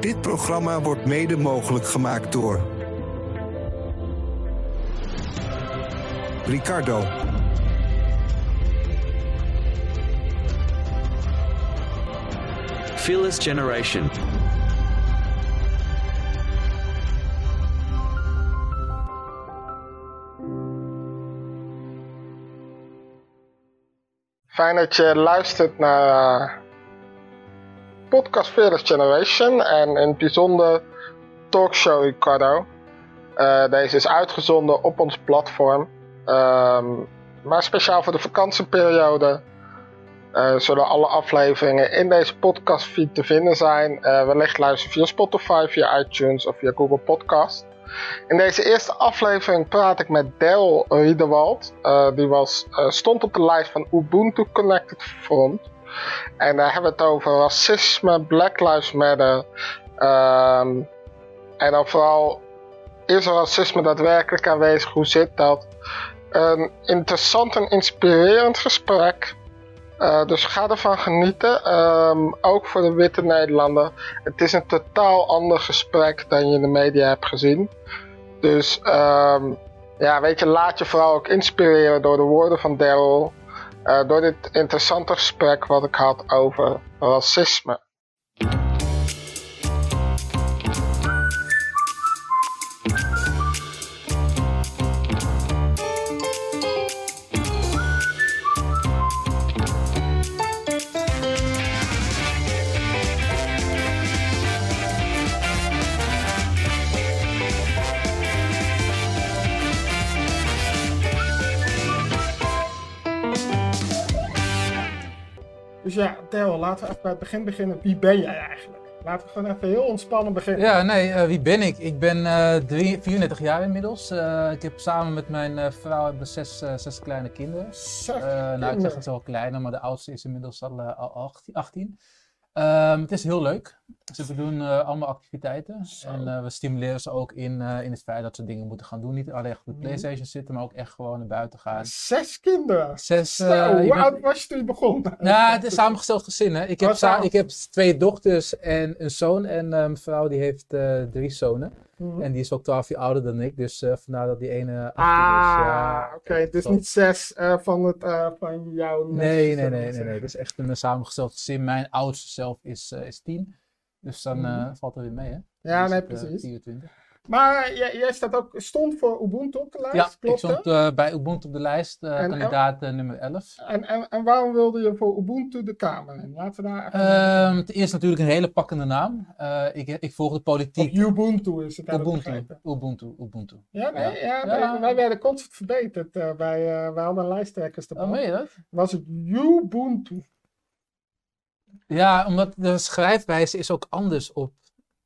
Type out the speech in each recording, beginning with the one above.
Dit programma wordt mede mogelijk gemaakt door Ricardo. Fearless Generation. Fijn dat je luistert naar uh, podcast Fearless Generation en het bijzonder talkshow Ricardo. Uh, deze is uitgezonden op ons platform, um, maar speciaal voor de vakantieperiode uh, zullen alle afleveringen in deze podcastfeed te vinden zijn. wellicht luister via Spotify, via iTunes of via Google Podcast. In deze eerste aflevering praat ik met Daryl Riedewald. Uh, die was, uh, stond op de lijst van Ubuntu Connected Front. En daar hebben we het over racisme, Black Lives Matter. Um, en dan vooral, is er racisme daadwerkelijk aanwezig? Hoe zit dat? Een interessant en inspirerend gesprek. Uh, dus ga ervan genieten. Um, ook voor de witte Nederlander. Het is een totaal ander gesprek dan je in de media hebt gezien. Dus um, ja, weet je, laat je vooral ook inspireren door de woorden van Daryl. Uh, door dit interessante gesprek wat ik had over racisme. Tel, laten we even bij het begin beginnen. Wie ben jij eigenlijk? Laten we gewoon even heel ontspannen beginnen. Ja, nee, uh, wie ben ik? Ik ben uh, 3, 34 jaar inmiddels. Uh, ik heb samen met mijn vrouw hebben zes, zes kleine kinderen. Zes nou, ik zeg het wel kleiner, maar de oudste is inmiddels al, al 18. Um, het is heel leuk. Ze doen uh, allemaal activiteiten. Zo. En uh, we stimuleren ze ook in, uh, in het feit dat ze dingen moeten gaan doen. Niet alleen op de Playstation zitten, maar ook echt gewoon naar buiten gaan. Zes kinderen? Zes. Hoe oud was je toen je begon? Nou, het is samengesteld gezin. Hè. Ik, heb sa- ik heb twee dochters en een zoon. En mijn vrouw die heeft drie zonen. Mm-hmm. En die is ook 12 jaar ouder dan ik, dus vandaar dat die ene. Ah, is. Ja, oké. Okay. Dus niet zes van, het, van jouw. Nee, nee, nee, nee, nee. Het is echt een samengesteld gezin. Mijn oudste zelf is, is 10. Dus dan mm-hmm. valt er weer mee, hè? Ja, dus nee, precies. 24. Maar jij, jij staat ook, stond voor Ubuntu op de lijst? Ja, klopt, ik stond uh, bij Ubuntu op de lijst, uh, en, kandidaat uh, nummer 11. En, en, en waarom wilde je voor Ubuntu de Kamer in? Laten we daar um, Ten eerste natuurlijk een hele pakkende naam. ik, ik volg de politiek. Of Ubuntu is het Ubuntu, Ubuntu, Ubuntu. Ja, nee, ja. ja, ja. wij werden constant verbeterd. wij, wij hadden lijsttrekkers. Oh, meen je dat? Was het Ubuntu? Ja, omdat de schrijfwijze is ook anders op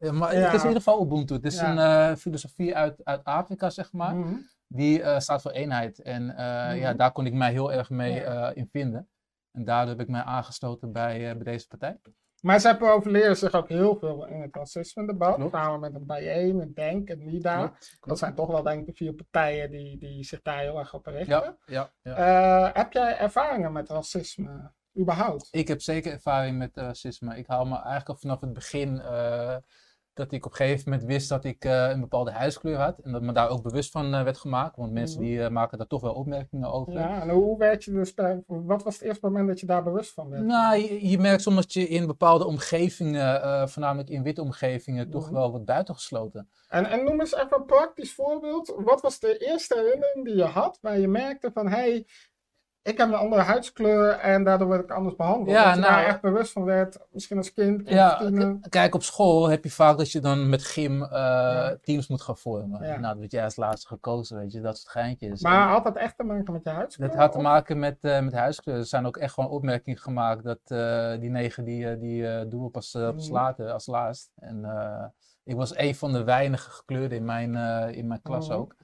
ja, maar ja. het is in ieder geval Ubuntu. Het is ja. een uh, filosofie uit, uit Afrika, zeg maar. Mm -hmm. Die uh, staat voor eenheid. En mm -hmm. ja, daar kon ik mij heel erg mee in vinden. En daardoor heb ik mij aangesloten bij, bij deze partij. Maar ze profileren zich ook heel veel in het racisme-debat. Samen met een Bijeen, een Denk, een NIDA. Klopt, klopt. Dat zijn toch wel, denk ik, de vier partijen die, die zich daar heel erg op richten. Ja, ja, ja. heb jij ervaringen met racisme? Überhaupt? Ik heb zeker ervaring met racisme. Ik hou me eigenlijk al vanaf het begin dat ik op een gegeven moment wist dat ik uh, een bepaalde huiskleur had. En dat me daar ook bewust van uh, werd gemaakt. Want mensen die uh, maken daar toch wel opmerkingen over. Ja, en hoe werd je dus bij, wat was het eerste moment dat je daar bewust van werd? Nou, je, je merkt soms dat je in bepaalde omgevingen, voornamelijk in witte omgevingen, mm -hmm. toch wel wordt buitengesloten. En, en noem eens even een praktisch voorbeeld. Wat was de eerste herinnering die je had waar je merkte van, hé, hey, ik heb een andere huidskleur en daardoor word ik anders behandeld. Ja, dat je nou, daar echt bewust van werd, misschien als kind. Ja, kijk, op school heb je vaak dat je dan met gym uh, ja. teams moet gaan vormen. Ja. Nou, dat werd jij als laatste gekozen, weet je, dat soort geintjes. Maar had dat echt te maken met je huidskleur? Dat had te maken met, uh, met huidskleur. Er zijn ook echt gewoon opmerkingen gemaakt dat uh, die negen die, die doen we pas, pas Mhm. later, als laatst. En ik was een van de weinige gekleurden in mijn, in mijn klas Mhm. ook.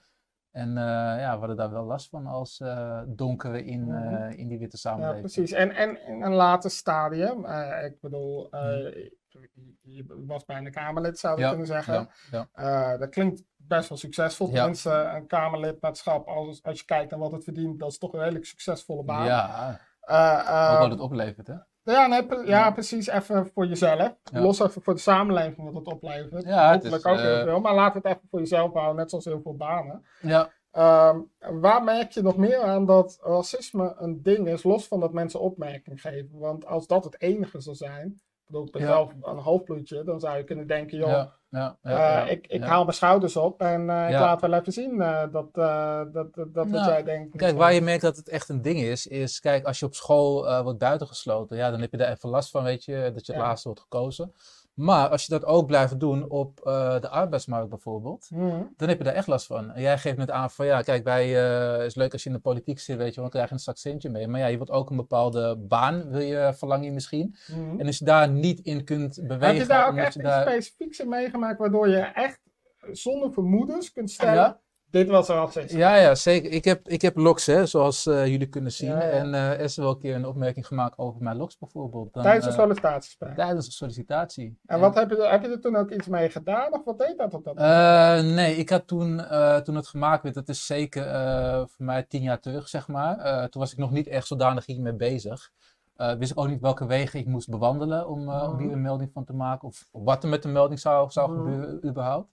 En uh, ja, we hadden daar wel last van als uh, donkere in, uh, in die witte Ja, samenleving. precies. En, en in een later stadium, eh, ik bedoel, eh, Mhm. je was bijna Kamerlid, zou je Ja, kunnen zeggen. ja, ja. Eh, dat klinkt best wel succesvol. Ja. Tenminste, een Kamerlidmaatschap, als, als je kijkt naar wat het verdient, dat is toch een redelijk succesvolle baan. Ja, Eh, eh, wat het oplevert, hè? Ja, nee, ja, precies. Even voor jezelf. Ja. Los even voor de samenleving wat het oplevert. Ja, het Hopelijk is, ook heel eh, veel. Maar laat het even voor jezelf houden, net zoals heel veel banen. Ja, Ehm, waar merk je nog meer aan dat racisme een ding is, los van dat mensen opmerking geven? Want als dat het enige zou zijn, bedoel, ik ben Ja. zelf een halfbloedje, dan zou je kunnen denken, joh, ja, ja, ja, eh, ik, ik haal mijn schouders op en eh, ik laat wel even zien eh, dat, dat, dat, dat wat Nou, jij denkt. Kijk, waar je merkt dat het echt een ding is, is kijk, als je op school wordt buitengesloten, ja, dan heb je daar even last van, weet je, dat je het laatste wordt gekozen. Maar als je dat ook blijft doen op eh, de arbeidsmarkt bijvoorbeeld, Mhm. dan heb je daar echt last van. En jij geeft net aan van, ja, kijk, wij, eh is leuk als je in de politiek zit, weet je, want dan krijg je een centje mee. Maar ja, je wilt ook een bepaalde baan, wil je, verlang je misschien. Mhm. En als je daar niet in kunt bewegen, Heb je daar ook echt je iets daar... specifieks in meegemaakt waardoor je echt zonder vermoedens kunt stellen, Ja. Dit was racisme? Ja, ja, zeker. Ik heb, ik heb loks, hè, zoals eh, jullie kunnen zien. Ja, ja. En er is wel een keer een opmerking gemaakt over mijn loks bijvoorbeeld. Dan, Tijdens een eh, sollicitatiesprek. tijdens een sollicitatie. En wat heb je, er- heb je er toen ook iets mee gedaan of wat deed dat op dat moment? Nee, ik had toen, toen het gemaakt werd, dat is zeker voor mij tien jaar terug, zeg maar. Toen was ik nog niet echt zodanig hiermee bezig. Eh, wist ik ook niet welke wegen ik moest bewandelen om, om Mhm. hier een melding van te maken. Of wat er met de melding zou, zou Mhm. gebeuren überhaupt.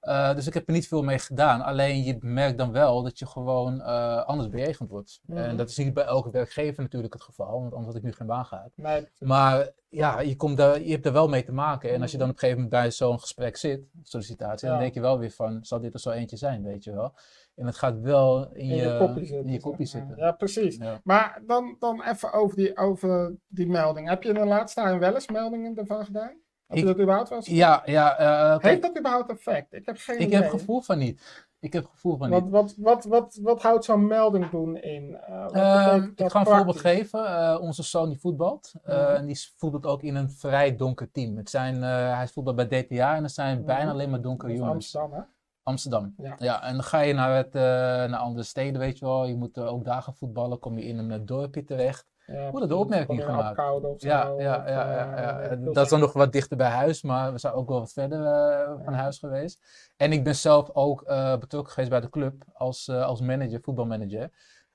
Eh, dus ik heb er niet veel mee gedaan. Alleen je merkt dan wel dat je gewoon eh, anders bejegend wordt. Mhm. En dat is niet bij elke werkgever natuurlijk het geval, want anders had ik nu geen baan gehad. Nee. Maar ja, je, komt daar, je hebt er wel mee te maken. En als je Mhm. dan op een gegeven moment bij zo'n gesprek zit, sollicitatie, Ja. dan denk je wel weer van, zal dit er zo eentje zijn, weet je wel. En het gaat wel in, in je, kopie zitten. in je kopie zitten. Ja, precies. Ja. Maar dan, dan even over die, over die melding. Heb je in de laatste tijd wel eens meldingen ervan gedaan? Heb je Ik- dat überhaupt wel eens? Ja, ja, eh, kijk, Heeft dat überhaupt effect? Ik heb geen ik idee. heb gevoel van niet. Ik heb gevoel van Wat, niet. wat, wat, wat, wat houdt zo'n melding doen in? Eh, Ehm, ik ga een voorbeeld geven. Eh, onze zoon die voetbalt. Eh, Mhm. En die voetbalt ook in een vrij donker team. Het zijn, eh, hij voetbalt bij DTA en er zijn Mhm. bijna alleen maar donkere jongens. Amsterdam, hè? Amsterdam. Ja. en dan ga je naar, het, eh, naar andere steden, weet je wel. Je moet eh, ook daar gaan voetballen. Kom je in een eh, dorpje terecht. Ja, Worden de opmerkingen in gemaakt. Of zo, Ja, ja, of, ja, ja, eh, Dat is dan nog wat dichter bij huis, maar we zijn ook wel wat verder eh, van huis geweest. En ik ben zelf ook eh, betrokken geweest bij de club als, eh, als manager, voetbalmanager.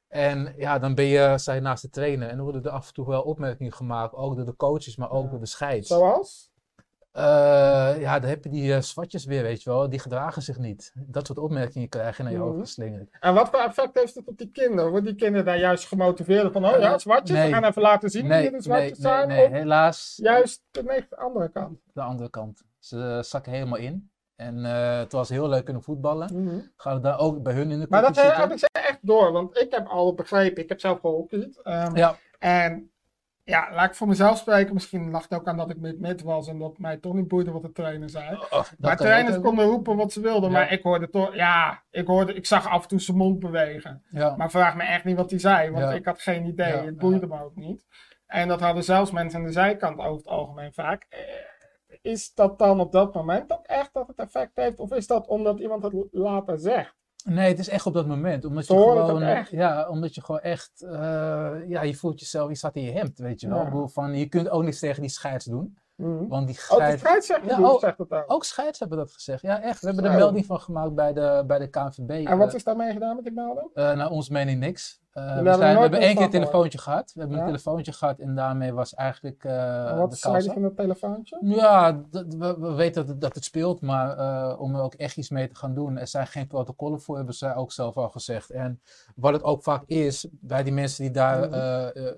En ja, dan ben je, je naast de trainer en dan worden er af en toe wel opmerkingen gemaakt, ook door de coaches, maar ook door de scheids. Zoals? Eh, ja, dan heb je die eh, zwartjes weer, weet je wel, die gedragen zich niet. Dat soort opmerkingen krijg je naar je Mhm. hoofd geslingerd. En wat voor effect heeft het op die kinderen? Worden die kinderen daar juist gemotiveerd van, oh ja, Eh, zwartjes, nee. we gaan even laten zien wie Nee, de nee, zwartjes nee, zijn? nee, helaas juist de andere kant? de andere kant. Ze zakken helemaal in. En het was heel leuk kunnen voetballen. Mhm. Gaan we daar ook bij hun in de Maar dat heb ik ze echt door, want ik heb al begrepen, ik heb zelf gehockeyd. ehm, Ja, En ja, laat ik voor mezelf spreken, misschien lag het ook aan dat ik met mid was en dat mij toch niet boeide wat de trainer zei. oh, dat maar trainers konden roepen wat ze wilden, Ja. maar ik hoorde toch, ja, ik, hoorde, ik zag af en toe zijn mond bewegen. Ja. Maar vraag me echt niet wat hij zei, want Ja. ik had geen idee. Het boeide me ook niet. En dat hadden zelfs mensen aan de zijkant over het algemeen vaak. Eh, Is dat dan op dat moment ook echt dat het effect heeft? Of is dat omdat iemand het later zegt? Nee, het is echt op dat moment. Omdat je gewoon, ook echt. ja, omdat je gewoon echt, eh, ja, je voelt jezelf, je staat in je hemd, weet je wel. Ja. Van, je kunt ook niks tegen die scheids doen. Mhm. Want die Oh, de scheids, Ja, oh. zegt het ook. ook scheids hebben dat gezegd. Ja, echt. We hebben er melding van gemaakt bij de, bij de KNVB. En wat eh, is daarmee gedaan met die melding? eh, naar ons mening niks. Eh, we, hebben zijn, we nooit hebben één keer een telefoontje gehad. We hebben Ja. een telefoontje gehad en daarmee was eigenlijk En wat de zei af. van het telefoontje? Ja, we, we weten dat het, dat het speelt, maar eh, om er ook echt iets mee te gaan doen, er zijn geen protocollen voor, hebben zij ook zelf al gezegd. En wat het ook vaak is, bij die mensen die daar,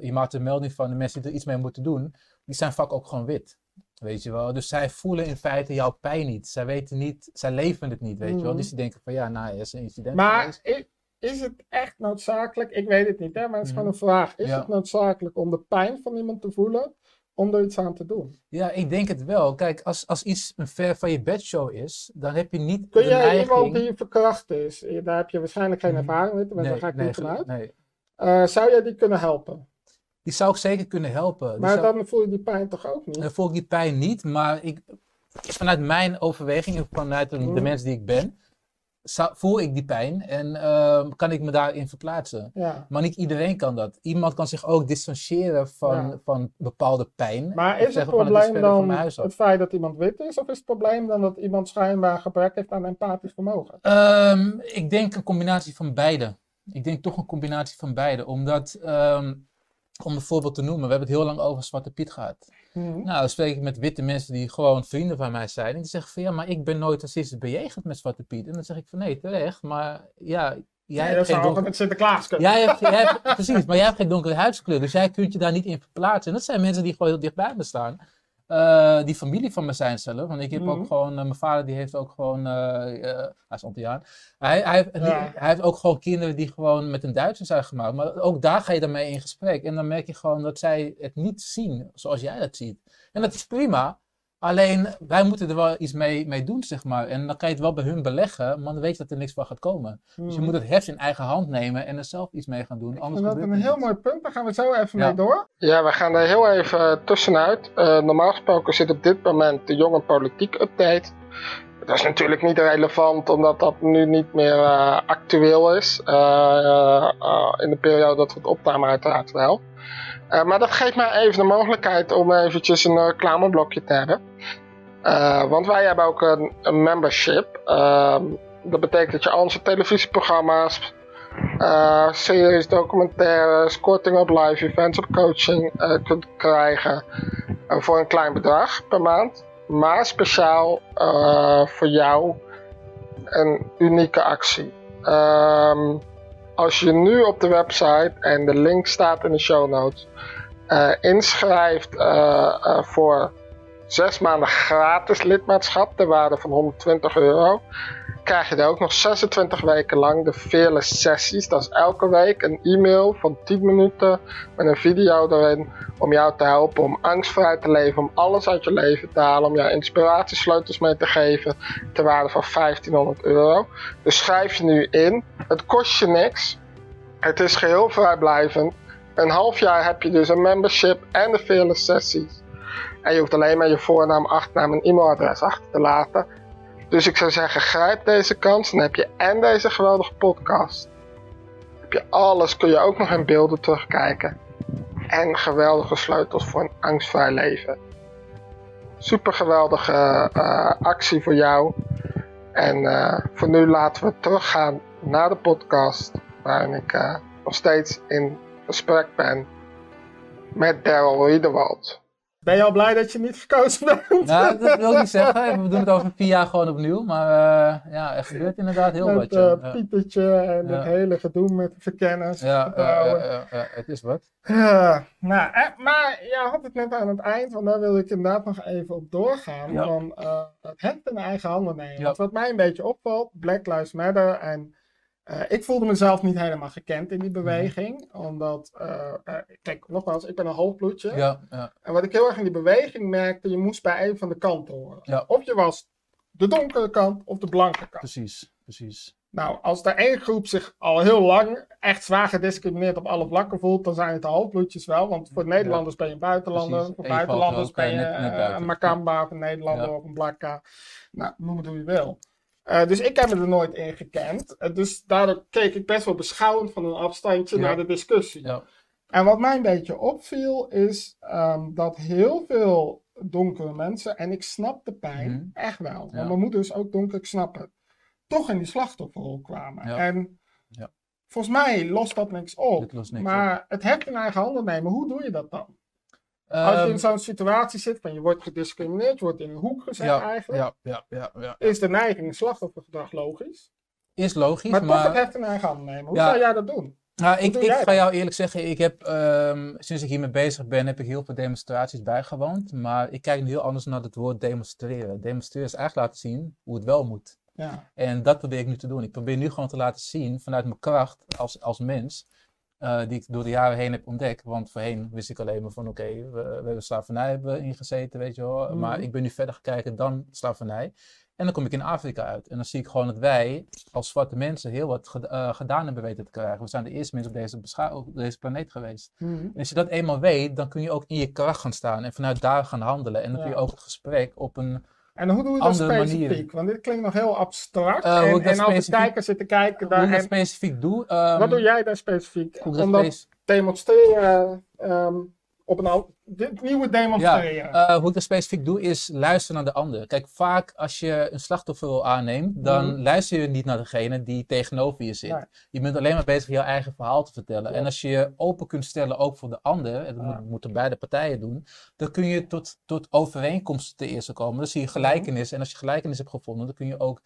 je maakt een melding van, de mensen die er iets mee moeten doen, die zijn vaak ook gewoon wit. Weet je wel, dus zij voelen in feite jouw pijn niet. Zij weten niet, zij leven het niet, weet je wel. Mhm. Dus die denken van ja, nou, er is een incident Maar geweest. Is het echt noodzakelijk? Ik weet het niet, hè, maar het is Mhm. gewoon een vraag. Is Ja. het noodzakelijk om de pijn van iemand te voelen om er iets aan te doen? Ja, ik denk het wel. Kijk, als, als iets een ver van je bedshow is, dan heb je niet Kun jij neiging... iemand die verkracht is, daar heb je waarschijnlijk geen Mhm. ervaring mee, maar daar nee, ga ik nee, niet vanuit. nee. Eh, zou jij die kunnen helpen? Die zou ik zeker kunnen helpen. Maar zou- dan voel je die pijn toch ook niet? Dan voel ik die pijn niet, maar ik, vanuit mijn overweging en vanuit de, de Mhm. mens die ik ben, voel ik die pijn en ehm, kan ik me daarin verplaatsen. Ja. Maar niet iedereen kan dat. Iemand kan zich ook distancieren van, Ja. van bepaalde pijn. Maar is het probleem dan het feit dat iemand wit is? Of is het probleem dan dat iemand schijnbaar gebrek heeft aan empathisch vermogen? Ehm, ik denk een combinatie van beide. Ik denk toch een combinatie van beide. Omdat, ehm, om een voorbeeld te noemen, we hebben het heel lang over Zwarte Piet gehad. Mhm. Nou, dan spreek ik met witte mensen die gewoon vrienden van mij zijn. En die zeggen van ja, maar ik ben nooit racistisch bejegend met Zwarte Piet. En dan zeg ik van nee, terecht. Maar ja, jij hebt dat geen zou altijd met Sinterklaas kunnen. Jij hebt, jij hebt- precies, maar jij hebt geen donkere huidskleur, dus jij kunt je daar niet in verplaatsen. En dat zijn mensen die gewoon heel dichtbij me staan. Eh, die familie van me zijn zelf. Want ik heb Mhm. ook gewoon, eh, mijn vader die heeft ook gewoon, eh, hij is Antilliaan. Hij, hij, hij heeft ook gewoon kinderen die gewoon met een Duitser zijn gemaakt. Maar ook daar ga je dan mee in gesprek. En dan merk je gewoon dat zij het niet zien zoals jij dat ziet. En dat is prima. Alleen wij moeten er wel iets mee, mee doen, zeg maar. En dan kan je het wel bij hun beleggen, maar dan weet je dat er niks van gaat komen. Dus je Mhm. moet het heft in eigen hand nemen en er zelf iets mee gaan doen. Ik Anders vind dat gebeurt een heel mooi punt. Daar gaan we zo even Ja. mee door. Ja, we gaan er heel even tussenuit. Eh, normaal gesproken zit op dit moment de jonge politiek update. Dat is natuurlijk niet relevant, omdat dat nu niet meer eh, actueel is. Eh, eh, in de periode dat we het opnamen uiteraard wel. Maar dat geeft mij even de mogelijkheid om eventjes een reclameblokje te hebben. Want wij hebben ook een, een membership. Ehm, dat betekent dat je onze televisieprogramma's, series, documentaires, korting op live events, op coaching kunt krijgen voor een klein bedrag per maand. Maar speciaal eh, voor jou een unieke actie. Ehm, als je nu op de website, en de link staat in de show notes, eh, inschrijft eh, voor zes maanden gratis lidmaatschap ter waarde van 120 euro, krijg je er ook nog 26 weken lang de Fearless sessies. Dat is elke week een e-mail van 10 minuten met een video erin om jou te helpen om angstvrij te leven, om alles uit je leven te halen, om jou inspiratiesleutels mee te geven ter waarde van 1500 euro. Dus schrijf je nu in. Het kost je niks. Het is geheel vrijblijvend. Een half jaar heb je dus een membership en de Fearless sessies. En je hoeft alleen maar je voornaam, achternaam en e-mailadres achter te laten. Dus ik zou zeggen, grijp deze kans. Dan heb je en deze geweldige podcast. Heb je alles, kun je ook nog in beelden terugkijken. En geweldige sleutels voor een angstvrij leven. Super geweldige eh, actie voor jou. En eh, voor nu laten we teruggaan naar de podcast. Waarin ik eh, nog steeds in gesprek ben met Daryl Riedewald. Ben je al blij dat je niet gekozen bent? Nou, dat wil ik niet zeggen. We doen het over vier jaar gewoon opnieuw. Maar eh, ja, er gebeurt inderdaad heel met wat. Ja, eh, ja. Pietertje en Ja. het hele gedoe met de verkenners. Ja, ja, het is wat. Nou, eh, maar je had het net aan het eind, want daar wil ik inderdaad nog even op doorgaan. Van eh, het heft in eigen handen nemen. Want wat mij een beetje opvalt, Black Lives Matter. En eh, ik voelde mezelf niet helemaal gekend in die Mhm. beweging. Omdat, eh, eh, kijk, nogmaals, ik ben een halfbloedje. Ja, ja, En wat ik heel erg in die beweging merkte, je moest bij een van de kanten horen. Ja. Of je was de donkere kant of de blanke kant. precies, precies. Nou, als er één groep zich al heel lang echt zwaar gediscrimineerd op alle vlakken voelt, dan zijn het de halfbloedjes wel. Want voor Nederlanders ben je een buitenlander, Precies. voor buitenlanders er ben je net- net buiten. een Makamba of een Nederlander of een Blakka. Nou, noem het hoe je wil. Eh, dus ik heb me er nooit in gekend. Eh, dus daardoor keek ik best wel beschouwend van een afstandje Ja. naar de discussie. Ja, En wat mij een beetje opviel is ehm, dat heel veel donkere mensen, en ik snap de pijn, Mhm. echt wel. Want Ja. mijn moeder is ook donker, ik snap het. Toch in die slachtofferrol kwamen. En Ja. volgens mij lost dat niks op. niks maar het heft in eigen handen nemen, hoe doe je dat dan? Als je Ehm, in zo'n situatie zit van je wordt gediscrimineerd, je wordt in een hoek gezet ja, eigenlijk, ja, ja, ja, ja. is de neiging slachtoffergedrag logisch. Is logisch, Maar, maar... toch het heft in eigen handen nemen. Hoe Ja. zou jij dat doen? Nou, ik, doe ik ga jou eerlijk zeggen, ik heb ehm, sinds ik hiermee bezig ben, heb ik heel veel demonstraties bijgewoond. Maar ik kijk nu heel anders naar het woord demonstreren. Demonstreren is eigenlijk laten zien hoe het wel moet. Ja. En dat probeer ik nu te doen. Ik probeer nu gewoon te laten zien vanuit mijn kracht als, als mens, eh, die ik door de jaren heen heb ontdekt. Want voorheen wist ik alleen maar van oké, we, we hebben slavernij hebben ingezeten, weet je wel. Mhm. Maar ik ben nu verder gekeken dan slavernij. En dan kom ik in Afrika uit. En dan zie ik gewoon dat wij als zwarte mensen heel wat ged- eh, gedaan hebben weten te krijgen. We zijn de eerste mensen op deze, op deze planeet geweest. Mhm. En als je dat eenmaal weet, dan kun je ook in je kracht gaan staan en vanuit daar gaan handelen. En dan kun je ook het gesprek op een En hoe doe je dat specifiek? Want dit klinkt nog heel abstract. Eh, hoe en en als de kijker zit te kijken hoe daar. ik dat En, specifiek doe. ehm, wat doe jij daar specifiek? hoe ik dat Omdat species- demonstreren, ehm, op een dit nieuwe demonstreren. Ja, eh, hoe ik dat specifiek doe, is luisteren naar de ander. Kijk, vaak als je een slachtofferrol aanneemt, dan Mhm. luister je niet naar degene die tegenover je zit. Je bent alleen maar bezig jouw eigen verhaal te vertellen. Ja. En als je je open kunt stellen, ook voor de ander, en dat moeten beide partijen doen, dan kun je tot, tot overeenkomsten ten eerste komen. Dan zie je gelijkenis. En als je gelijkenis hebt gevonden, dan kun je ook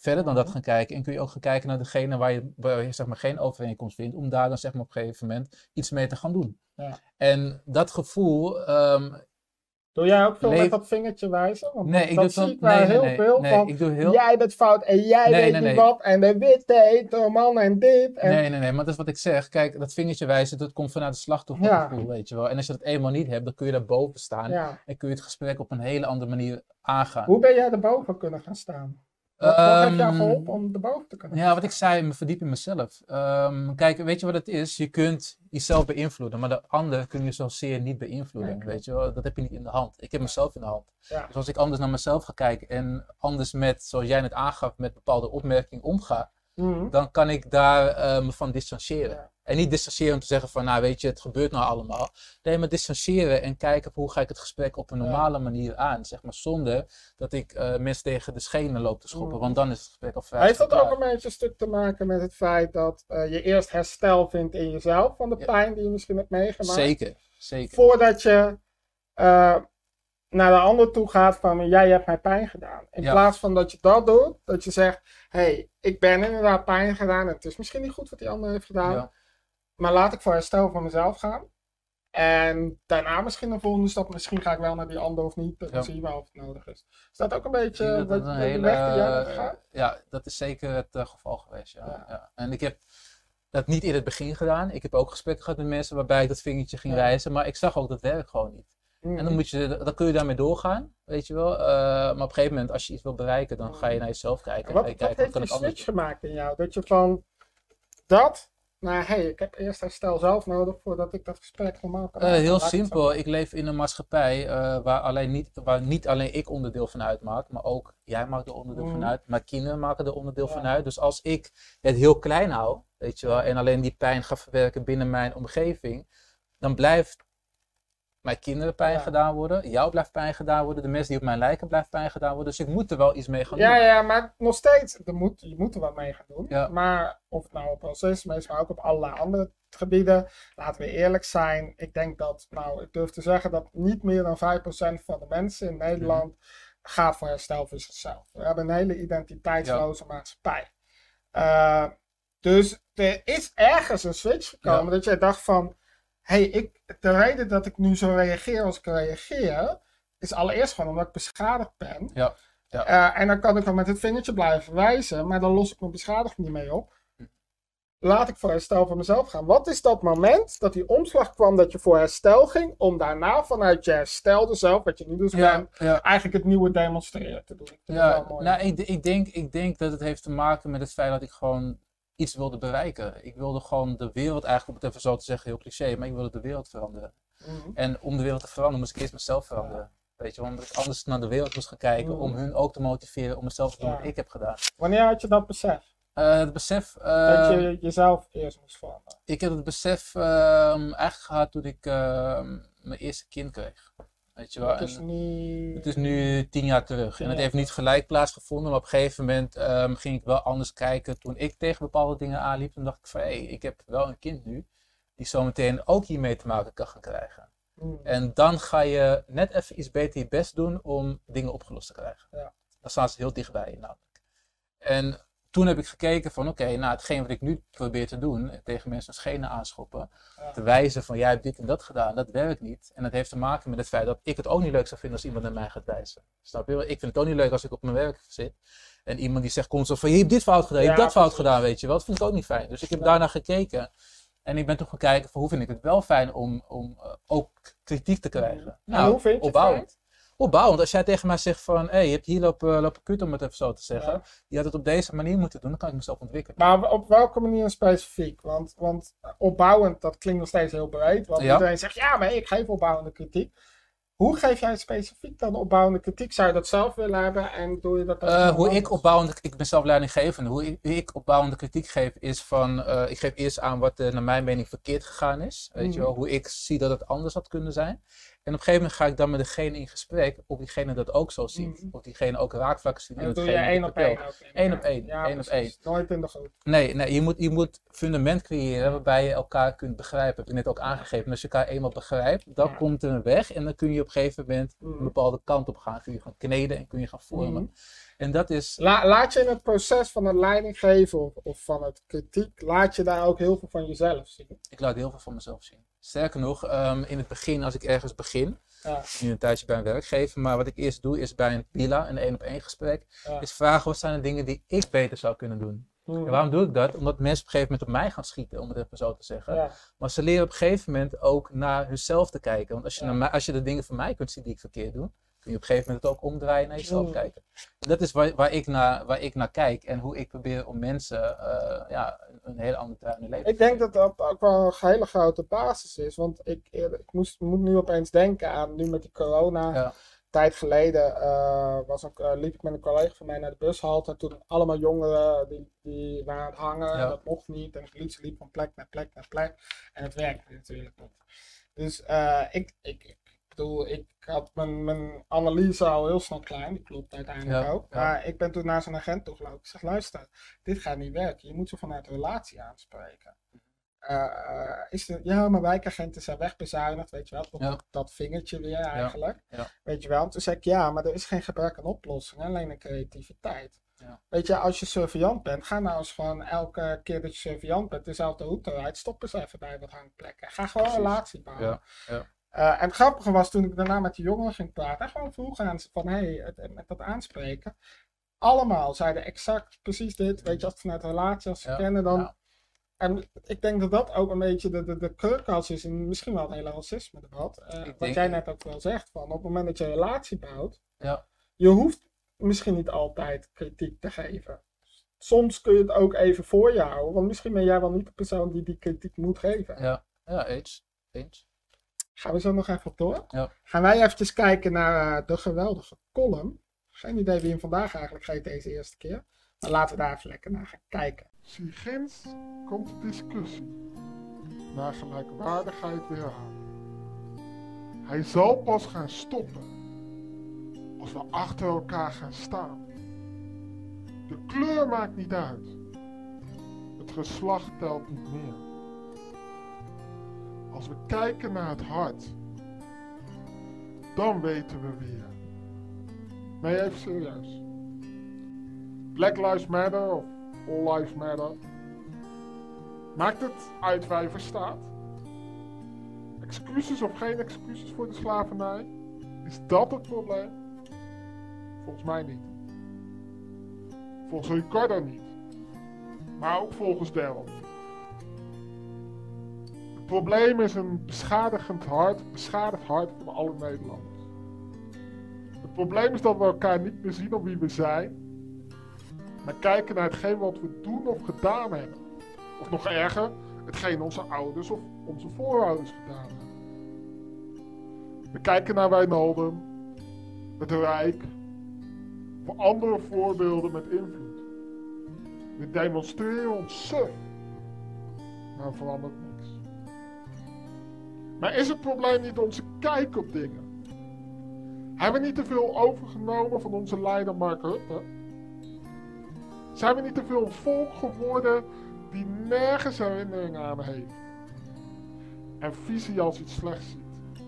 verder dan dat Mhm. gaan kijken. En kun je ook gaan kijken naar degene waar je, waar je zeg maar, geen overeenkomst vindt, om daar dan zeg maar, op een gegeven moment iets mee te gaan doen. Ja. En dat gevoel, ehm, Doe jij ook veel Leef- met dat vingertje wijzen? Want Nee, ik dat doe zie ik wel nee, heel nee, veel nee, van. ik doe heel, Jij bent fout en jij weet niet wat. En de witte hetero man en dit. En... nee, nee, nee, maar dat is wat ik zeg. Kijk, dat vingertje wijzen, dat komt vanuit het slachtoffergevoel, weet je wel. En als je dat eenmaal niet hebt, dan kun je daar boven staan Ja. en kun je het gesprek op een hele andere manier aangaan. Hoe ben jij erboven kunnen gaan staan? Wat, wat heeft jou Ehm, geholpen om erboven te kunnen Ja, wat ik zei, me verdiep in mezelf. Ehm, kijk, weet je wat het is? Je kunt jezelf beïnvloeden, maar de ander kun je zozeer niet beïnvloeden. Nee, weet je wel? Dat heb je niet in de hand. Ik heb mezelf in de hand. Ja. Dus als ik anders naar mezelf ga kijken en anders met, zoals jij net aangaf, met bepaalde opmerkingen omga, Mhm. dan kan ik daar eh, me van distancieren. Ja. En niet distancieren om te zeggen van, nou weet je, het gebeurt nou allemaal. Nee, maar distancieren en kijken hoe ga ik het gesprek op een normale manier aan. Zeg maar zonder dat ik eh, mensen tegen de schenen loop te schoppen, Mhm. want dan is het gesprek al vrij Heeft dat ook een beetje een stuk te maken met het feit dat eh, je eerst herstel vindt in jezelf van de Ja. pijn die je misschien hebt meegemaakt? Zeker, zeker. Voordat je naar de ander toe gaat van jij hebt mij pijn gedaan. In Ja. plaats van dat je dat doet, dat je zegt, hé, hey, ik ben inderdaad pijn gedaan en het is misschien niet goed wat die ander heeft gedaan. Ja. Maar laat ik voor herstel van mezelf gaan. En daarna misschien een volgende stap. Misschien ga ik wel naar die ander of niet. Dan Ja. zie je wel of het nodig is. Is dat ook een beetje dat wat een de hele, weg die jij gegaan? ja, dat is zeker het eh, geval geweest. Ja. En ik heb dat niet in het begin gedaan. Ik heb ook gesprekken gehad met mensen waarbij ik dat vingertje ging wijzen, maar ik zag ook dat werkt gewoon niet. En dan, moet je, dan kun je daarmee doorgaan, weet je wel. Eh, maar op een gegeven moment, als je iets wil bereiken, dan ga je naar jezelf kijken. En Wat, kijken, heeft die kan anders switch gemaakt in jou? Dat je van dat naar, hé, hey, ik heb eerst herstel zelf nodig voordat ik dat gesprek normaal kan aangaan. heel simpel. Ik leef in een maatschappij eh, waar, alleen niet, waar niet alleen ik onderdeel van uitmaak, maar ook jij maakt er onderdeel van uit. Mijn kinderen maken er onderdeel Ja. van uit. Dus als ik het heel klein hou, weet je wel, en alleen die pijn ga verwerken binnen mijn omgeving, dan blijft mijn kinderen pijn Ja. gedaan worden, jou blijft pijn gedaan worden, de mensen die op mij lijken blijft pijn gedaan worden. Dus ik moet er wel iets mee gaan Ja, doen. ja, maar nog steeds, er moet, je moet er wat mee gaan doen. Ja. Maar of het nou op racisme is, maar ook op allerlei andere gebieden, laten we eerlijk zijn. Ik denk dat, nou, ik durf te zeggen dat niet meer dan 5% van de mensen in Nederland gaat voor herstel voor zichzelf. We hebben een hele identiteitsloze maatschappij. Eh, dus er is ergens een switch gekomen dat jij dacht van, hey, ik, de reden dat ik nu zo reageer als ik reageer, is allereerst gewoon omdat ik beschadigd ben. Ja, ja. Eh, en dan kan ik wel met het vingertje blijven wijzen, maar dan los ik mijn beschadiging niet mee op. Hm. Laat ik voor herstel van mezelf gaan. Wat is dat moment dat die omslag kwam dat je voor herstel ging, om daarna vanuit je herstelde zelf, wat je nu dus Ja, bent, ja. eigenlijk het nieuwe demonstreren te doen? Ja, nou, ik, ik, denk, ik denk dat het heeft te maken met het feit dat ik gewoon iets wilde bereiken. Ik wilde gewoon de wereld, eigenlijk om het even zo te zeggen, heel cliché, maar ik wilde de wereld veranderen. Mhm. En om de wereld te veranderen moest ik eerst mezelf veranderen. Weet je, omdat ik anders naar de wereld moest gaan kijken Mhm. om hun ook te motiveren om hetzelfde te doen Ja. wat ik heb gedaan. Wanneer had je dat besef? Eh, het besef, dat je jezelf eerst moest veranderen? ik heb het besef ehm, eigenlijk gehad toen ik ehm, mijn eerste kind kreeg. Weet je wel, Het is nu... Het is nu tien jaar terug. Tien En het jaar heeft niet gelijk plaatsgevonden. Maar op een gegeven moment ehm, ging ik wel anders kijken. Toen ik tegen bepaalde dingen aanliep, toen dacht ik van hé, ik heb wel een kind nu. Die zometeen ook hiermee te maken kan gaan krijgen. Mhm. En dan ga je net even iets beter je best doen om dingen opgelost te krijgen. Ja. Dan staan ze heel dichtbij namelijk. En toen heb ik gekeken van oké, nou hetgeen wat ik nu probeer te doen, tegen mensen schenen aanschoppen, Ja. te wijzen van jij hebt dit en dat gedaan, dat werkt niet. En dat heeft te maken met het feit dat ik het ook niet leuk zou vinden als iemand naar mij gaat wijzen. Snap je? wel? Ik vind het ook niet leuk als ik op mijn werk zit en iemand die zegt constant van je hebt dit fout gedaan, je hebt Ja, dat fout precies. gedaan, weet je wel. Dat vind ik ook niet fijn. Dus ik heb Ja. daarna gekeken. En ik ben toen gaan kijken van hoe vind ik het wel fijn om, om eh, ook kritiek te krijgen. En hoe vind je het. Opbouwend. Als jij tegen mij zegt van, hé, je hebt hier lopen, lopen kut om het even zo te zeggen. Ja. Je had het op deze manier moeten doen, dan kan ik mezelf ontwikkelen. Maar op welke manier specifiek? Want, want opbouwend, dat klinkt nog steeds heel breed. Want Ja. iedereen zegt, ja, maar ik geef opbouwende kritiek. Hoe geef jij specifiek dan opbouwende kritiek? Zou je dat zelf willen hebben en doe je dat dan? Uh, hoe ik opbouwende, ik ben zelf leidinggevende, hoe ik, hoe ik opbouwende kritiek geef is van, eh, ik geef eerst aan wat naar mijn mening verkeerd gegaan is. Weet je Mhm. wel, hoe ik zie dat het anders had kunnen zijn. En op een gegeven moment ga ik dan met degene in gesprek of diegene dat ook zo ziet. Mhm. Of diegene ook raakvlakken ziet En dat doe je één op ik één. Één ja. op één, één op precies. Nooit in de groep. Nee, nee je, moet, je moet fundament creëren waarbij je elkaar kunt begrijpen. Heb je net ook aangegeven. En als je elkaar eenmaal begrijpt, dan Ja. komt er een weg. En dan kun je op een gegeven moment Mhm. een bepaalde kant op gaan. Kun je gaan kneden en kun je gaan vormen. Mhm. En dat is... La- laat je in het proces van het leiding geven of, of van het kritiek, laat je daar ook heel veel van jezelf zien. Ik laat heel veel van mezelf zien. Sterker nog, ehm, in het begin, als ik ergens begin, Ja. nu een tijdje bij een werkgever, maar wat ik eerst doe is bij een PILA, een één op één gesprek, Ja. is vragen wat zijn de dingen die ik beter zou kunnen doen. Mhm. En waarom doe ik dat? Omdat mensen op een gegeven moment op mij gaan schieten, om het even zo te zeggen. Ja. Maar ze leren op een gegeven moment ook naar hunzelf te kijken. Want als je, naar mij, als je de dingen van mij kunt zien die ik verkeerd doe, kun je op een gegeven moment het ook omdraaien naar jezelf kijken. En dat is waar, waar, ik naar, waar ik naar kijk en hoe ik probeer om mensen eh, ja, een hele andere trui in hun leven Ik denk dat dat ook wel een hele grote basis is. Want ik, ik moest, moet nu opeens denken aan nu met die corona. Ja. Tijd geleden eh, was ook, eh, liep ik met een collega van mij naar de bushalte. En toen allemaal jongeren die, die waren aan het hangen. Ja. Dat mocht niet. En de politie liep van plek naar plek naar plek. En het werkte natuurlijk niet. Dus ik, ik, ik bedoel, ik had mijn, mijn analyse al heel snel klein. Die klopt uiteindelijk Ja, ook. ja. Maar ik ben toen naar zo'n agent toegelopen. Ik zeg, luister, dit gaat niet werken. Je moet ze vanuit de relatie aanspreken. Eh, eh, is er, ja, maar wijkagenten zijn wegbezuinigd, weet je wel. Ja. dat, vingertje weer eigenlijk. ja. Weet je wel. Toen zei ik, ja, maar er is geen gebrek aan oplossingen, alleen een creativiteit. Ja. Weet je, als je surveillant bent, ga nou eens gewoon elke keer dat je surveillant bent, dezelfde route eruit, stop eens even bij wat hangplekken. Ga gewoon een relatie bouwen. Ja, ja. Eh, en het grappige was toen ik daarna met die jongeren ging praten, en gewoon vroeg aan ze van, hé, hey, met dat aanspreken. Allemaal zeiden exact precies dit, weet je, als het vanuit een relatie, als ze Ja, kennen dan. ja. En ik denk dat dat ook een beetje de, de, de is in misschien wel het hele racisme debat. Eh, wat denk- jij net ook wel zegt, van op het moment dat je een relatie bouwt, Ja. je hoeft misschien niet altijd kritiek te geven. Soms kun je het ook even voor je houden, want misschien ben jij wel niet de persoon die die kritiek moet geven. Ja, ja eens. eens. Gaan we zo nog even op door? Ja. Gaan wij eventjes kijken naar eh, de geweldige column. Geen idee wie hem vandaag eigenlijk geeft deze eerste keer. Maar laten we daar even lekker naar gaan kijken. Zie ginds komt de discussie naar gelijkwaardigheid weer aan. Hij zal pas gaan stoppen als we achter elkaar gaan staan. De kleur maakt niet uit. Het geslacht telt niet meer. Als we kijken naar het hart, dan weten we weer. Nee, even serieus. Black Lives Matter of All Lives Matter. Maakt het uit waar je voor staat? Excuses of geen excuses voor de slavernij? Is dat het probleem? Volgens mij niet. Volgens Ricardo niet. Maar ook volgens Daryl probleem is een beschadigend hart, beschadigd hart van alle Nederlanders. Het probleem is dat we elkaar niet meer zien om wie we zijn, maar kijken naar hetgeen wat we doen of gedaan hebben. Of nog erger, hetgeen onze ouders of onze voorouders gedaan hebben. We kijken naar Wijnaldum, het Rijk, of andere voorbeelden met invloed. We demonstreren ons suf, maar er verandert. Maar is het probleem niet onze kijk op dingen? Hebben we niet te veel overgenomen van onze leider Mark Rutte? Zijn we niet te veel een volk geworden die nergens herinnering aan heeft? En visie als iets slechts ziet?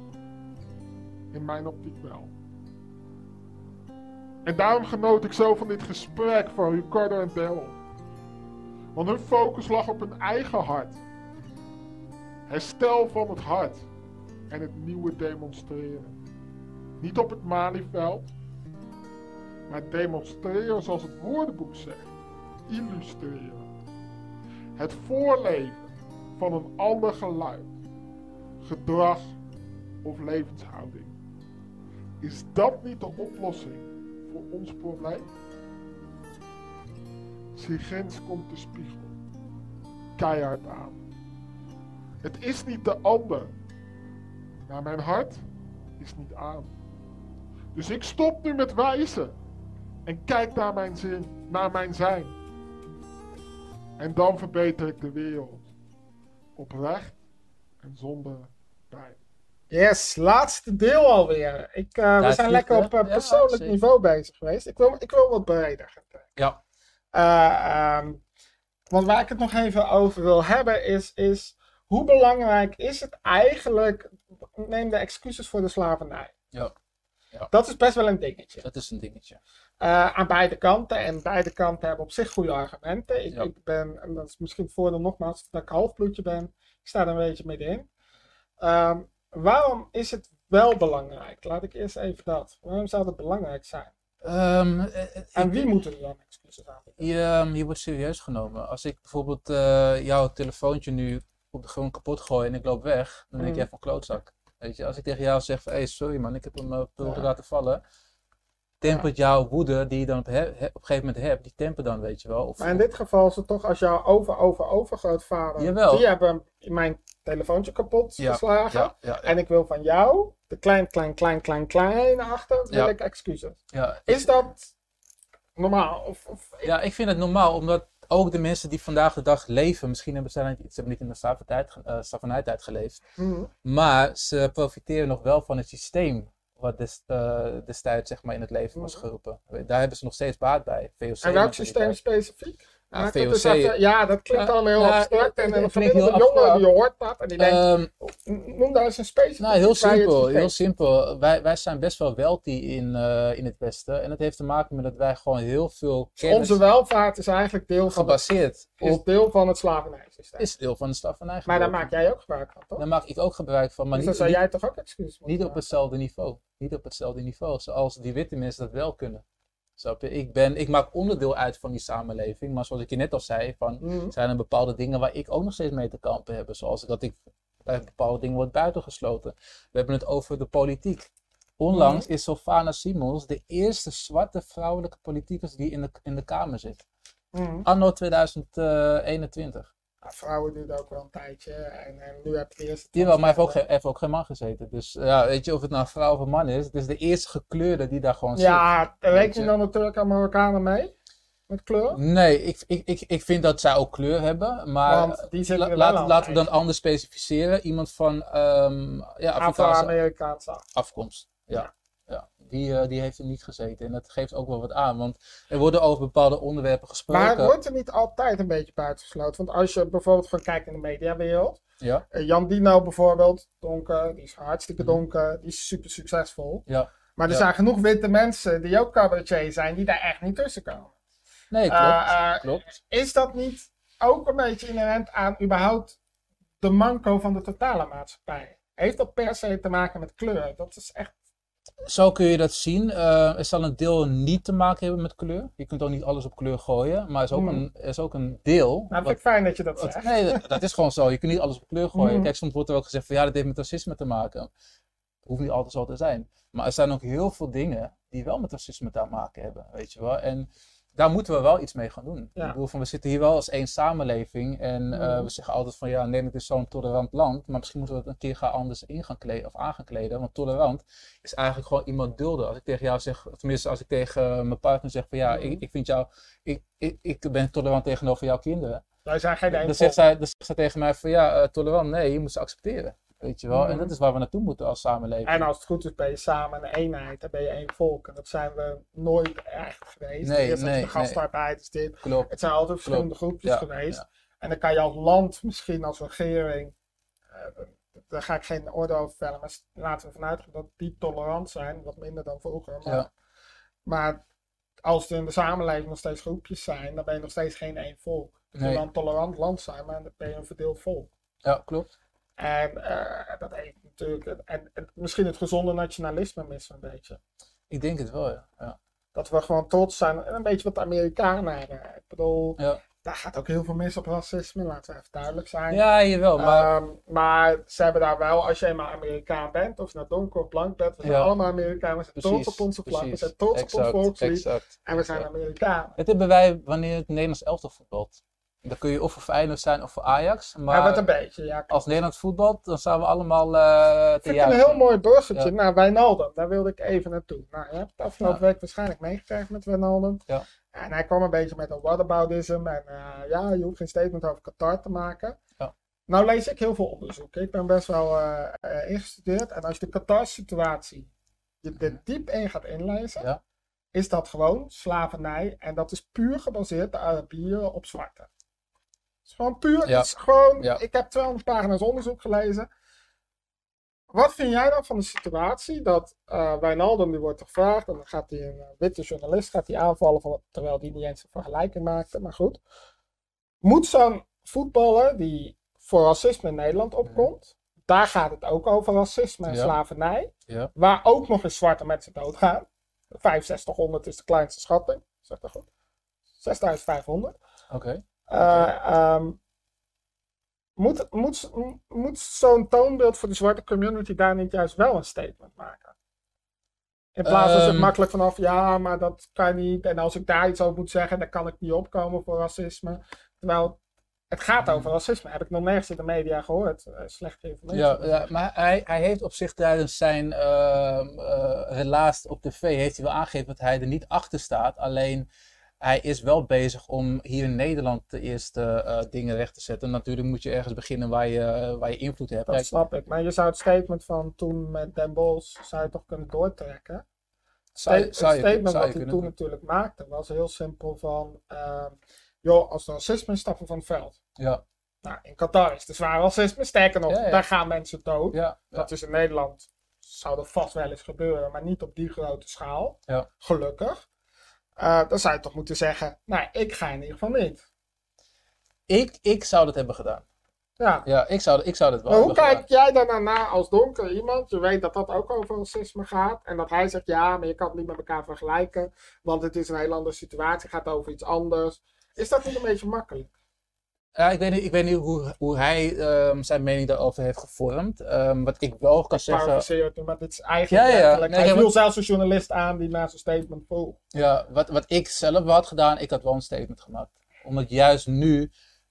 In mijn optiek wel. En daarom genoot ik zo van dit gesprek van Ricardo en Daryl. Want hun focus lag op hun eigen hart. Herstel van het hart en het nieuwe demonstreren. Niet op het Malieveld, maar demonstreren zoals het woordenboek zegt. Illustreren. Het voorleven van een ander geluid, gedrag of levenshouding. Is dat niet de oplossing voor ons probleem? Sigens komt de spiegel keihard aan. Het is niet de ander, maar mijn hart is niet aan. Dus ik stop nu met wijzen en kijk naar mijn zin, naar mijn zijn. En dan verbeter ik de wereld. Oprecht en zonder pijn. Yes, laatste deel alweer. Ik, eh, we zijn lekker hè? op eh, persoonlijk niveau bezig geweest. Ik wil, ik wil wat breder gaan trekken. Ja. Eh, ehm, want waar ik het nog even over wil hebben is, is hoe belangrijk is het eigenlijk, neem de excuses voor de slavernij. Ja. Ja. Dat is best wel een dingetje. Dat is een dingetje. Eh, aan beide kanten. En beide kanten hebben op zich goede argumenten. Ik, Ja. ik ben, en dat is misschien het voordeel nogmaals, dat ik halfbloedje ben. Ik sta er een beetje middenin. Ehm, waarom is het wel belangrijk? Laat ik eerst even dat. Waarom zou het belangrijk zijn? Ehm, eh, eh, En wie moeten er dan excuses aan? Je, ehm, je wordt serieus genomen. Als ik bijvoorbeeld jouw telefoontje nu op de grond kapot gooi en ik loop weg, dan denk Mm. jij van klootzak. Weet je, als ik tegen jou zeg van, hey, sorry man, ik heb hem op de Ja. laten vallen. Tempert jouw woede die je dan op, he- op een gegeven moment hebt, die tempert dan, weet je wel. Of, Maar in dit geval is het toch als jouw over, over, overgrootvader. Jawel. Die hebben mijn telefoontje kapot Ja, geslagen. En ik wil van jou, de klein, klein, klein, klein, klein achter, wil ik excuses. Is dat normaal? Of, of, Ja, ik vind het normaal, omdat ook de mensen die vandaag de dag leven, misschien hebben ze, niet, ze hebben niet in de slavernijtijd eh, slavernijtijd geleefd, Mhm. maar ze profiteren nog wel van het systeem wat des, eh, destijds zeg maar, in het leven was Mhm. geroepen. Daar hebben ze nog steeds baat bij. VOC En welk systeem specifiek? Ja, dat VOC. even- ja, dat klinkt allemaal heel abstract. het- En het een jongen die hoort dat en die denkt, Ehm, noem daar eens een specifiek. nou, heel het simpel. Heel simpel. Wij, wij zijn best wel wealthy in, eh, in het Westen. En dat heeft te maken met dat wij gewoon heel veel kennis Onze welvaart is eigenlijk deel van, het, gebaseerd is op deel van het slavernijsysteem. is deel van de slavernij. maar daar maak jij ook gebruik van, toch? Daar maak ik ook gebruik van, maar dus dan zou niet, jij toch ook excuses moeten niet op hetzelfde niveau. Niet op hetzelfde niveau, zoals die witte mensen dat wel kunnen. Snap je? Ik, ben, ik maak onderdeel uit van die samenleving, maar zoals ik je net al zei, van, Mhm. zijn er bepaalde dingen waar ik ook nog steeds mee te kampen heb. Zoals dat ik bij bepaalde dingen word buitengesloten. We hebben het over de politiek. Onlangs is Sofana Simons de eerste zwarte vrouwelijke politicus die in de, in de Kamer zit. Mhm. Anno 2021. Ja, vrouwen duurt ook wel een tijdje. En, en nu heb je eerst. Jawel, maar hij heeft ook, geen, hij heeft ook geen man gezeten. Dus ja, weet je of het nou vrouw of een man is. Het is de eerste gekleurde die daar gewoon zit. Ja, Weet reken je. dan de Turken en Marokkanen mee? Met kleur? Nee, ik, ik, ik, ik vind dat zij ook kleur hebben. Maar Want die la- laten, we dan anders specificeren. Iemand van ehm ja, Afrikaanse afkomst. Ja. Die, eh, die heeft er niet gezeten. En dat geeft ook wel wat aan. Want er worden over bepaalde onderwerpen gesproken. Maar het wordt er niet altijd een beetje buitengesloten. Want als je bijvoorbeeld gewoon kijkt in de mediawereld. Ja, eh, Jan Dino bijvoorbeeld, donker, die is hartstikke Mhm. donker, die is super succesvol. ja. Maar er Ja. zijn genoeg witte mensen die ook cabaretier zijn, die daar echt niet tussen komen. Nee, klopt. Eh, klopt. Is dat niet ook een beetje inherent aan überhaupt de manco van de totale maatschappij? Heeft dat per se te maken met kleur? Dat is echt. Zo kun je dat zien. Eh, er zal een deel niet te maken hebben met kleur. Je kunt ook niet alles op kleur gooien. Maar er is ook, Hmm. een, er is ook een deel. Nou, dat vind ik fijn dat je dat wat- zegt. nee, dat, dat is gewoon zo. Je kunt niet alles op kleur gooien. Hmm. Kijk, soms wordt er ook gezegd van ja, dat heeft met racisme te maken. Dat hoeft niet altijd zo te zijn. Maar er zijn ook heel veel dingen die wel met racisme te maken hebben. Weet je wel. En daar moeten we wel iets mee gaan doen. Ja. Ik bedoel, van, we zitten hier wel als één samenleving. En eh, Hmm. we zeggen altijd van ja, Nederland is zo'n tolerant land. Maar misschien moeten we het een keer gaan anders in gaan kleden of aan gaan kleden. Want tolerant is eigenlijk gewoon iemand dulden. Als ik tegen jou zeg, tenminste als ik tegen eh, mijn partner zeg van ja, Mhm. ik, ik vind jou, ik, ik, ik ben tolerant tegenover jouw kinderen. Wij zijn geen Dan zegt, zij, dan zegt zij tegen mij van ja, eh, tolerant, nee, je moet ze accepteren. Weet je wel? Mhm. En dat is waar we naartoe moeten als samenleving. En als het goed is, ben je samen een eenheid. Dan ben je één volk. En dat zijn we nooit echt geweest. Nee, Eerst nee, de gastarbeid, is dit. Klopt. Het zijn altijd verschillende groepjes Ja, geweest. ja. En dan kan je als land, misschien als regering, eh, daar ga ik geen orde over vellen, maar laten we vanuit dat die tolerant zijn, wat minder dan vroeger. Maar, Ja. maar als er in de samenleving nog steeds groepjes zijn, dan ben je nog steeds geen één volk. Je Nee. kan een tolerant land zijn, maar dan ben je een verdeeld volk. Ja, klopt. En eh, dat heeft natuurlijk, en, en misschien het gezonde nationalisme mis een beetje. Ik denk het wel, ja. ja. Dat we gewoon trots zijn, en een beetje wat de Amerikanen hebben. Ik bedoel, Ja, daar gaat ook heel veel mis op racisme, laten we even duidelijk zijn. ja jawel, maar Ehm, maar ze hebben daar wel, als je eenmaal Amerikaan bent, of je nou donker of blank bent, we zijn Ja. allemaal Amerikanen, we zijn trots op onze vlag, we zijn trots op ons volkslied en we zijn exact. Amerikanen. Dat hebben wij wanneer het Nederlands elftal voetbalt. Dan kun je of voor Feyenoord zijn of voor Ajax. Maar wat een beetje, ja. als Nederland voetbalt, dan staan we allemaal eh te vind ik een heel mooi doorzetje. Ja. Nou, Wijnaldum, daar wilde ik even naartoe. Nou, je hebt het afgelopen Ja. week waarschijnlijk meegekregen met Wijnaldum. Ja. En hij kwam een beetje met een whataboutism. En eh, ja, je hoeft geen statement over Qatar te maken. Ja. Nou lees ik heel veel onderzoeken. Ik ben best wel eh, ingestudeerd. En als je de Qatar-situatie je er diep in gaat inlezen, Ja. is dat gewoon slavernij. En dat is puur gebaseerd, de Arabieren, op zwarte. Het is gewoon puur, Ja. is gewoon, Ja. ik heb 200 pagina's onderzoek gelezen. Wat vind jij dan van de situatie dat eh Wijnaldum die wordt gevraagd en dan gaat hij een eh, witte journalist gaat hij aanvallen van, terwijl die niet eens een vergelijking maakte, maar goed. Moet zo'n voetballer die voor racisme in Nederland opkomt, daar gaat het ook over racisme en slavernij, Ja. waar ook nog eens zwarte mensen doodgaan. 6500 is de kleinste schatting, zeg dat goed. 6500. Oké. Eh, ehm, moet moet, moet zo'n toonbeeld voor de zwarte community daar niet juist wel een statement maken? In plaats van het Ehm. makkelijk vanaf, ja, maar dat kan niet. En als ik daar iets over moet zeggen, dan kan ik niet opkomen voor racisme. Terwijl het gaat over racisme. Heb ik nog nergens in de media gehoord. Eh, slechte informatie. Ja, ja, maar hij, hij heeft op zich tijdens zijn ehm eh, relaas op tv heeft hij wel aangegeven dat hij er niet achter staat. Alleen hij is wel bezig om hier in Nederland de eerste eh, dingen recht te zetten. Natuurlijk moet je ergens beginnen waar je, eh, waar je invloed hebt. Dat snap ik. Maar je zou het statement van toen met Den Bosch zou je toch kunnen doortrekken. zou je- het zou je- statement zou je wat hij toen doen. natuurlijk maakte was heel simpel van... ehm, joh, als er racisme is, stappen van het veld. Ja, Nou, in Qatar is er zwaar racisme. Sterker nog, Ja, ja. daar gaan mensen dood. ja. Dat is in Nederland, zou er vast wel eens gebeuren, maar niet op die grote schaal. Ja. Gelukkig. Eh, dan zou je toch moeten zeggen, nou, ik ga in ieder geval niet. Ik, ik zou dat hebben gedaan. Ja. Ja, ik zou, ik zou dat wel Maar hoe gedaan. kijk jij daar naar als donker iemand? Je weet dat dat ook over racisme gaat. En dat hij zegt, ja, maar je kan het niet met elkaar vergelijken. Want het is een heel andere situatie, het gaat over iets anders. Is dat niet een beetje makkelijk? Ja, ik weet niet, ik weet niet hoe, hoe hij ehm, zijn mening daarover heeft gevormd. Ehm, wat ik wel kan zeggen. Nu, maar dit is eigenlijk Ja, ja. Nee, hij viel zelfs een journalist aan die na zijn statement vroeg. Ja, wat, wat ik zelf had gedaan, ik had wel een statement gemaakt. Omdat juist nu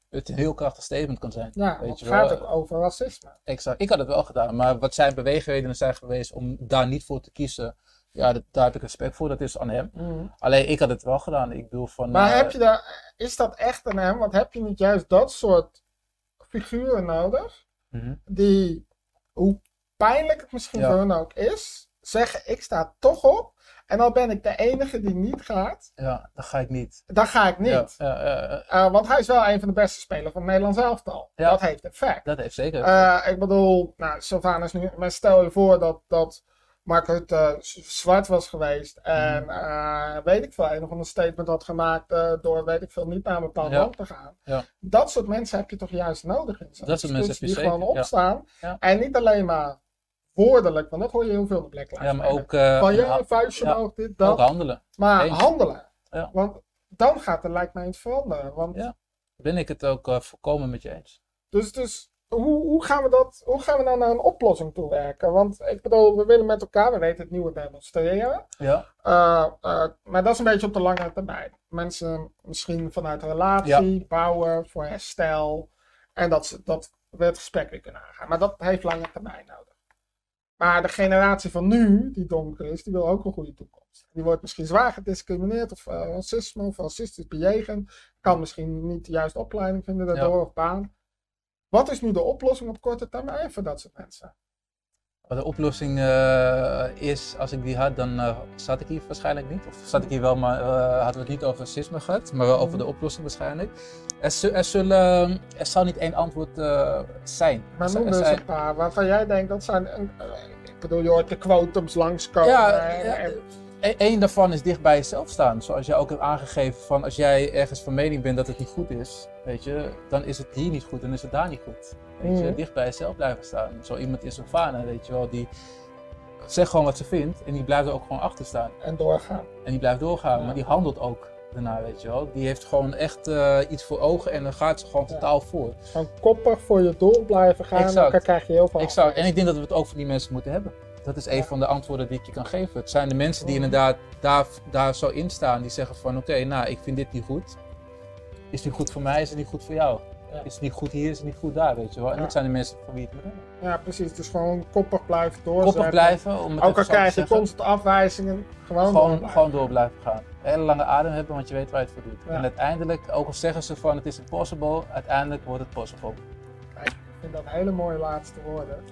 het een heel krachtig statement kan zijn. Ja, Weet want het je gaat wel, ook over racisme. Exact. Ik had het wel gedaan, maar wat zijn beweegredenen zijn geweest om daar niet voor te kiezen, ja, dat, daar heb ik respect voor, dat is aan hem. Alleen ik had het wel gedaan. Ik bedoel van. Maar eh, heb je daar, is dat echt aan hem? Want heb je niet juist dat soort figuren nodig? mhm. Die, hoe pijnlijk het misschien Ja. voor hen ook is, zeggen ik sta toch op. En al ben ik de enige die niet gaat, Ja, dan ga ik niet. dan ga ik niet. Ja, ja. Eh, want hij is wel een van de beste spelers van het Nederlands elftal. Ja. Dat heeft effect. dat heeft zeker. Eh, ik bedoel, nou, is nu. Maar stel je voor dat, dat Rutte z- zwart was geweest. En Mhm. eh, weet ik veel, een of ander statement had gemaakt. eh, door weet ik veel niet naar een bepaald Ja. land te gaan. Ja. Dat soort mensen heb je toch juist nodig in zo'n Dat soort mensen heb je die gewoon zeker, opstaan. Ja. En niet alleen maar woordelijk, want dat hoor je heel veel in de Black Lives ja, maar ook, eh, Van ja, ha- vuistje omhoog, dit, dat. ook handelen. maar eens. handelen. Ja. Want dan gaat er lijkt mij iets veranderen. Want Ja. Ben ik het ook volkomen met je eens. Dus, dus hoe, hoe, gaan we dat, hoe gaan we nou naar een oplossing toe werken? Want ik bedoel, we willen met elkaar, we weten het nieuwe demonstreren. Ja. Eh, eh, maar dat is een beetje op de lange termijn. Mensen misschien vanuit relatie bouwen voor herstel. En dat, ze, dat we het gesprek weer kunnen aangaan. Maar dat heeft lange termijn nodig. Maar de generatie van nu, die donker is, die wil ook een goede toekomst. Die wordt misschien zwaar gediscrimineerd of eh, racisme of racistisch bejegend. Kan misschien niet de juiste opleiding vinden daardoor Ja. of baan. Wat is nu de oplossing op korte termijn voor dat soort mensen? De oplossing eh, is, als ik die had, dan eh, zat ik hier waarschijnlijk niet. Of zat ik hier wel, maar eh, hadden we het niet over racisme gehad, maar wel over de oplossing waarschijnlijk. Er, er, zullen, er zal niet één antwoord zijn. Maar noem dus zijn- een paar waarvan jij denkt dat zijn. een- ik bedoel, je hoort de quotums langskomen. Ja, ja, Eén daarvan is dicht bij jezelf staan. Zoals jij ook hebt aangegeven van als jij ergens van mening bent dat het niet goed is, weet je, dan is het hier niet goed, dan is het daar niet goed. Weet je, Mhm. dicht bij jezelf blijven staan. Zo iemand is Sylvana, weet je wel, die zegt gewoon wat ze vindt en die blijft er ook gewoon achter staan. en doorgaan. En die blijft doorgaan, Ja. maar die handelt ook daarna, weet je wel. Die heeft gewoon echt eh, iets voor ogen en dan gaat ze gewoon Ja. totaal voor. Gewoon koppig voor je doel blijven gaan. Exact. Dan krijg je heel veel. Exact. En ik denk dat we het ook voor die mensen moeten hebben. Dat is een Ja. van de antwoorden die ik je kan geven. Het zijn de mensen die inderdaad daar, daar zo in staan. Die zeggen van oké, nou ik vind dit niet goed. Is niet goed voor mij, is het niet goed voor jou? Ja. Is het niet goed hier, is het niet goed daar, weet je wel? En dat zijn de mensen voor wie het moet. Ja, precies. Dus gewoon koppig blijven doorzetten. Koppig blijven, om het Ook al krijg je constant afwijzingen, gewoon, door Gewoon, blijven. gewoon door blijven gaan. Een hele lange adem hebben, want je weet waar je het voor doet. En uiteindelijk, ook al zeggen ze van het is impossible, uiteindelijk wordt het possible. Ik vind dat hele mooie laatste woorden.